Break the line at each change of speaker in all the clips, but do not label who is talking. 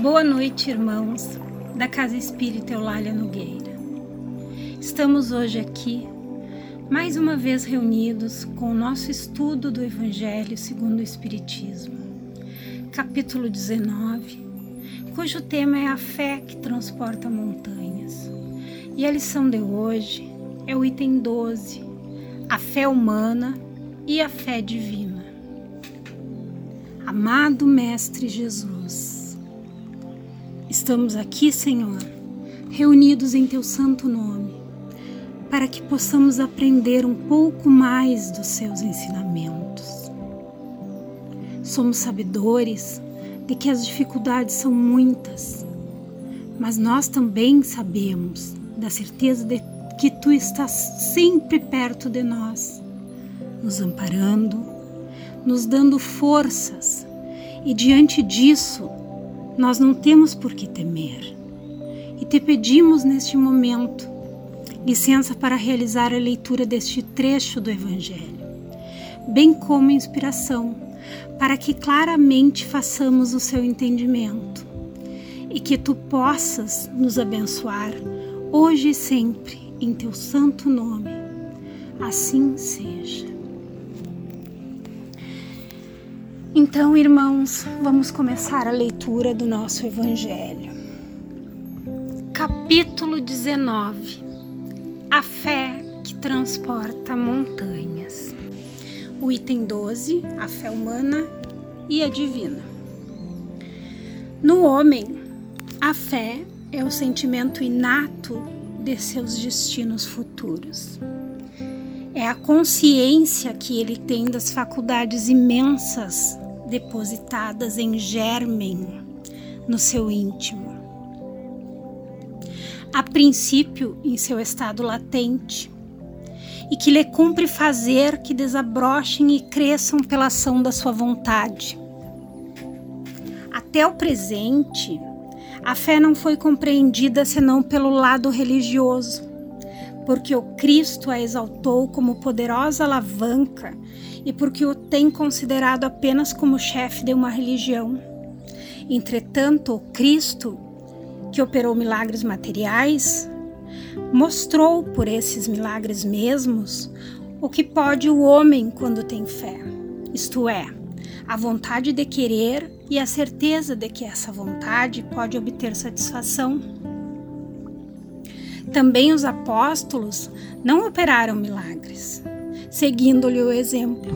Boa noite, irmãos da Casa Espírita Eulália Nogueira. Estamos hoje aqui, mais uma vez reunidos com o nosso estudo do Evangelho segundo o Espiritismo, capítulo 19, cujo tema é a fé que transporta montanhas. E a lição de hoje é o item 12, a fé humana e a fé divina. Amado Mestre Jesus, estamos aqui, Senhor, reunidos em Teu santo nome, para que possamos aprender um pouco mais dos Seus ensinamentos. Somos sabedores de que as dificuldades são muitas, mas nós também sabemos da certeza de que tu estás sempre perto de nós, nos amparando, nos dando forças, e diante disso, nós não temos por que temer. E te pedimos neste momento licença para realizar a leitura deste trecho do Evangelho, bem como inspiração, para que claramente façamos o seu entendimento e que tu possas nos abençoar hoje e sempre em teu santo nome. Assim seja. Então, irmãos, vamos começar a leitura do nosso Evangelho. Capítulo 19 A fé que transporta montanhas. O item 12, a fé humana e a divina. No homem, a fé é o sentimento inato de seus destinos futuros. É a consciência que ele tem das faculdades imensas depositadas em germen no seu íntimo. A princípio, em seu estado latente, e que lhe cumpre fazer que desabrochem e cresçam pela ação da sua vontade. Até o presente, a fé não foi compreendida senão pelo lado religioso, porque o Cristo a exaltou como poderosa alavanca e porque o tem considerado apenas como chefe de uma religião. Entretanto, Cristo, que operou milagres materiais, mostrou por esses milagres mesmos o que pode o homem quando tem fé, isto é, a vontade de querer e a certeza de que essa vontade pode obter satisfação. Também os apóstolos não operaram milagres, seguindo-lhe o exemplo.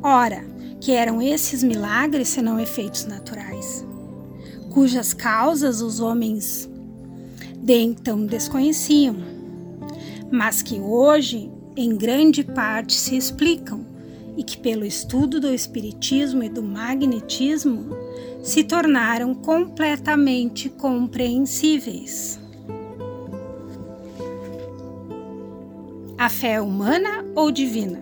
Ora, que eram esses milagres senão efeitos naturais, cujas causas os homens de então desconheciam, mas que hoje, em grande parte, se explicam e que, pelo estudo do Espiritismo e do Magnetismo, se tornaram completamente compreensíveis. A fé é humana ou divina?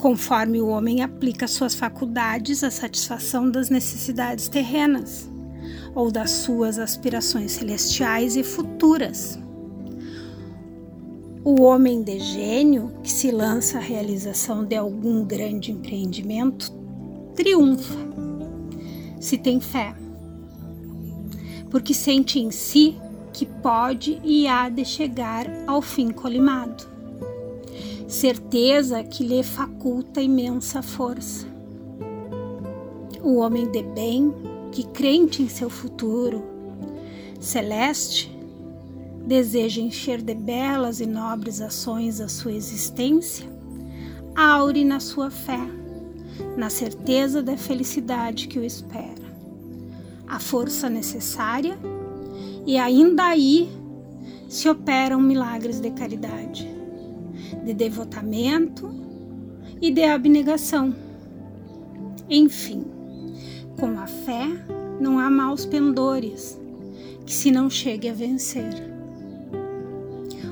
Conforme o homem aplica suas faculdades à satisfação das necessidades terrenas ou das suas aspirações celestiais e futuras o homem de gênio que se lança à realização de algum grande empreendimento triunfa, se tem fé, porque sente em si que pode e há de chegar ao fim colimado. Certeza que lhe faculta imensa força. O homem de bem, que crente em seu futuro celeste, deseja encher de belas e nobres ações a sua existência, aure na sua fé, na certeza da felicidade que o espera, a força necessária e ainda aí se operam milagres de caridade, de devotamento e de abnegação. Enfim, com a fé não há maus pendores que se não chegue a vencer.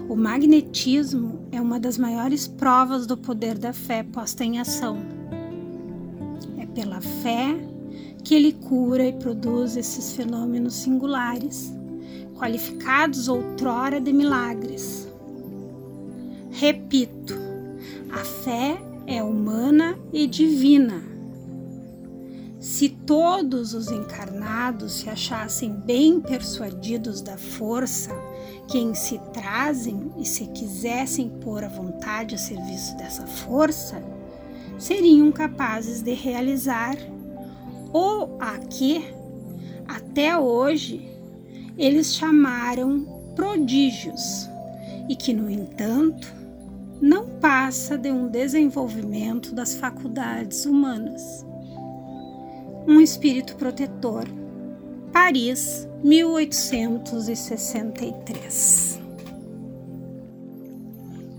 O magnetismo é uma das maiores provas do poder da fé posta em ação. É pela fé que ele cura e produz esses fenômenos singulares, qualificados outrora de milagres. Repito, a fé é humana e divina. se todos os encarnados se achassem bem persuadidos da força que em si trazem e se quisessem pôr a vontade a serviço dessa força, seriam capazes de realizar o a que, até hoje, eles chamaram prodígios e que, no entanto, não passa de um desenvolvimento das faculdades humanas. Um espírito protetor. Paris, 1863.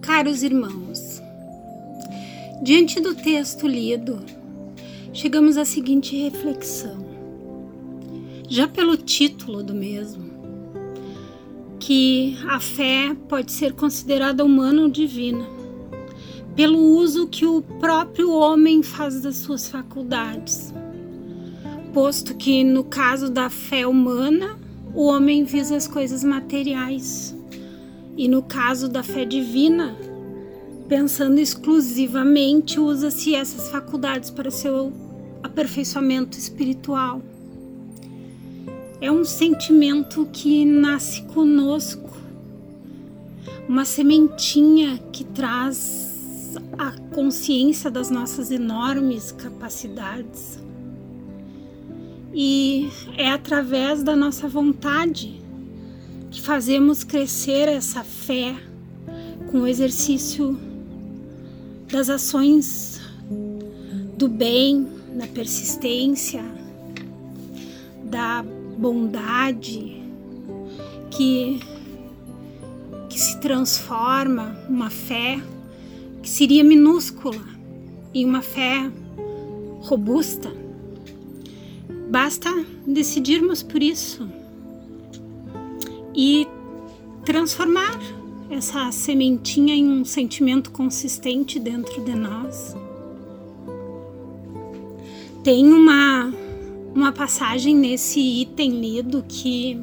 Caros irmãos, diante do texto lido, chegamos à seguinte reflexão. Já pelo título do mesmo, que a fé pode ser considerada humana ou divina, pelo uso que o próprio homem faz das suas faculdades. Posto que, no caso da fé humana, o homem visa as coisas materiais, e no caso da fé divina, pensando exclusivamente, usa-se essas faculdades para seu aperfeiçoamento espiritual é um sentimento que nasce conosco, uma sementinha que traz a consciência das nossas enormes capacidades. E é através da nossa vontade que fazemos crescer essa fé com o exercício das ações do bem, da persistência, da bondade que, que se transforma uma fé que seria minúscula em uma fé robusta. Basta decidirmos por isso e transformar essa sementinha em um sentimento consistente dentro de nós. Tem uma uma passagem nesse item lido que,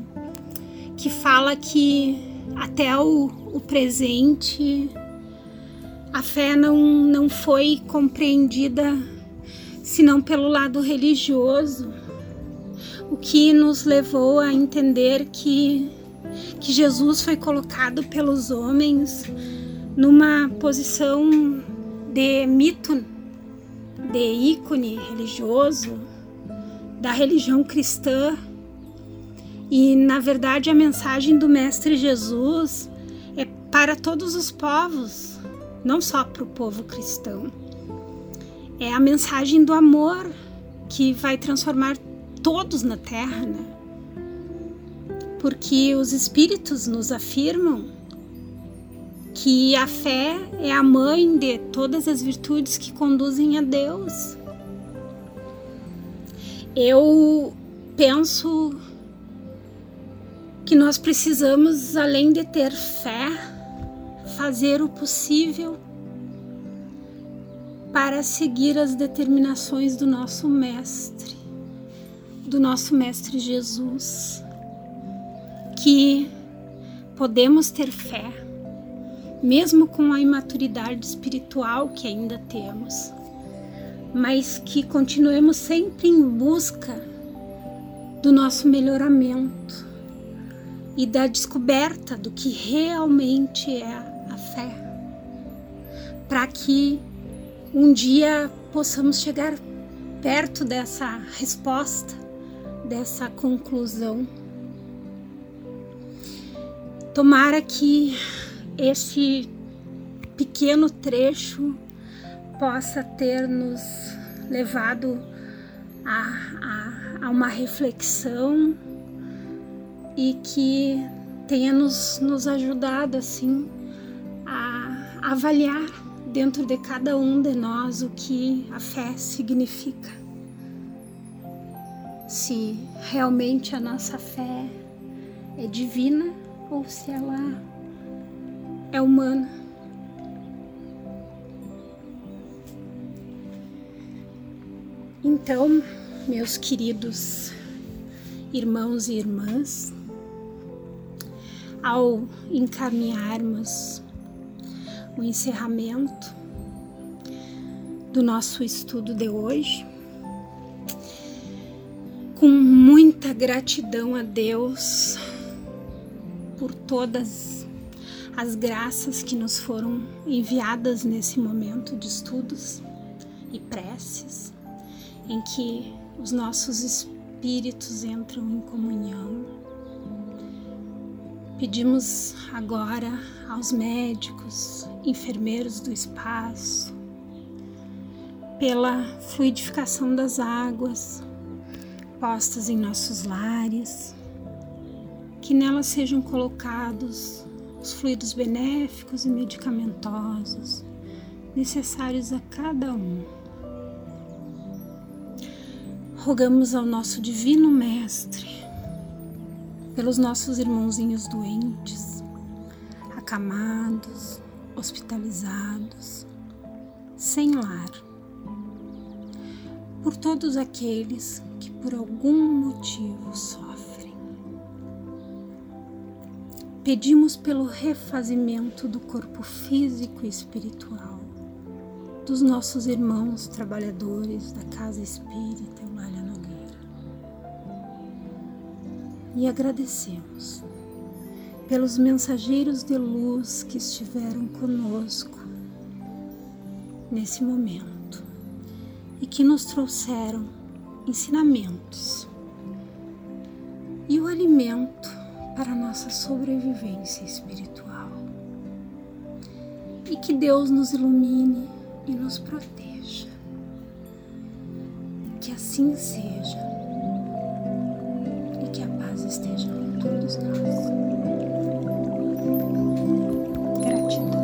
que fala que até o, o presente a fé não, não foi compreendida senão pelo lado religioso, o que nos levou a entender que, que Jesus foi colocado pelos homens numa posição de mito, de ícone religioso, da religião cristã. E na verdade a mensagem do Mestre Jesus é para todos os povos, não só para o povo cristão. É a mensagem do amor que vai transformar todos na terra, né? Porque os espíritos nos afirmam que a fé é a mãe de todas as virtudes que conduzem a Deus. Eu penso que nós precisamos, além de ter fé, fazer o possível para seguir as determinações do nosso Mestre, do nosso Mestre Jesus, que podemos ter fé, mesmo com a imaturidade espiritual que ainda temos mas que continuemos sempre em busca do nosso melhoramento e da descoberta do que realmente é a fé, para que um dia possamos chegar perto dessa resposta, dessa conclusão. Tomara que esse pequeno trecho possa ter nos levado a, a, a uma reflexão e que tenha nos, nos ajudado assim a, a avaliar dentro de cada um de nós o que a fé significa. Se realmente a nossa fé é divina ou se ela é humana. Então, meus queridos irmãos e irmãs, ao encaminharmos o encerramento do nosso estudo de hoje, com muita gratidão a Deus por todas as graças que nos foram enviadas nesse momento de estudos e preces, em que os nossos espíritos entram em comunhão. Pedimos agora aos médicos, enfermeiros do espaço, pela fluidificação das águas, postas em nossos lares, que nelas sejam colocados os fluidos benéficos e medicamentosos necessários a cada um. Rogamos ao nosso Divino Mestre pelos nossos irmãozinhos doentes, acamados, hospitalizados, sem lar, por todos aqueles que por algum motivo sofrem. Pedimos pelo refazimento do corpo físico e espiritual dos nossos irmãos trabalhadores da Casa Espírita Eulália Nogueira. E agradecemos pelos mensageiros de luz que estiveram conosco nesse momento e que nos trouxeram ensinamentos e o alimento para a nossa sobrevivência espiritual. E que Deus nos ilumine e nos proteja. Que assim seja e que a paz esteja com todos nós. Gratidão.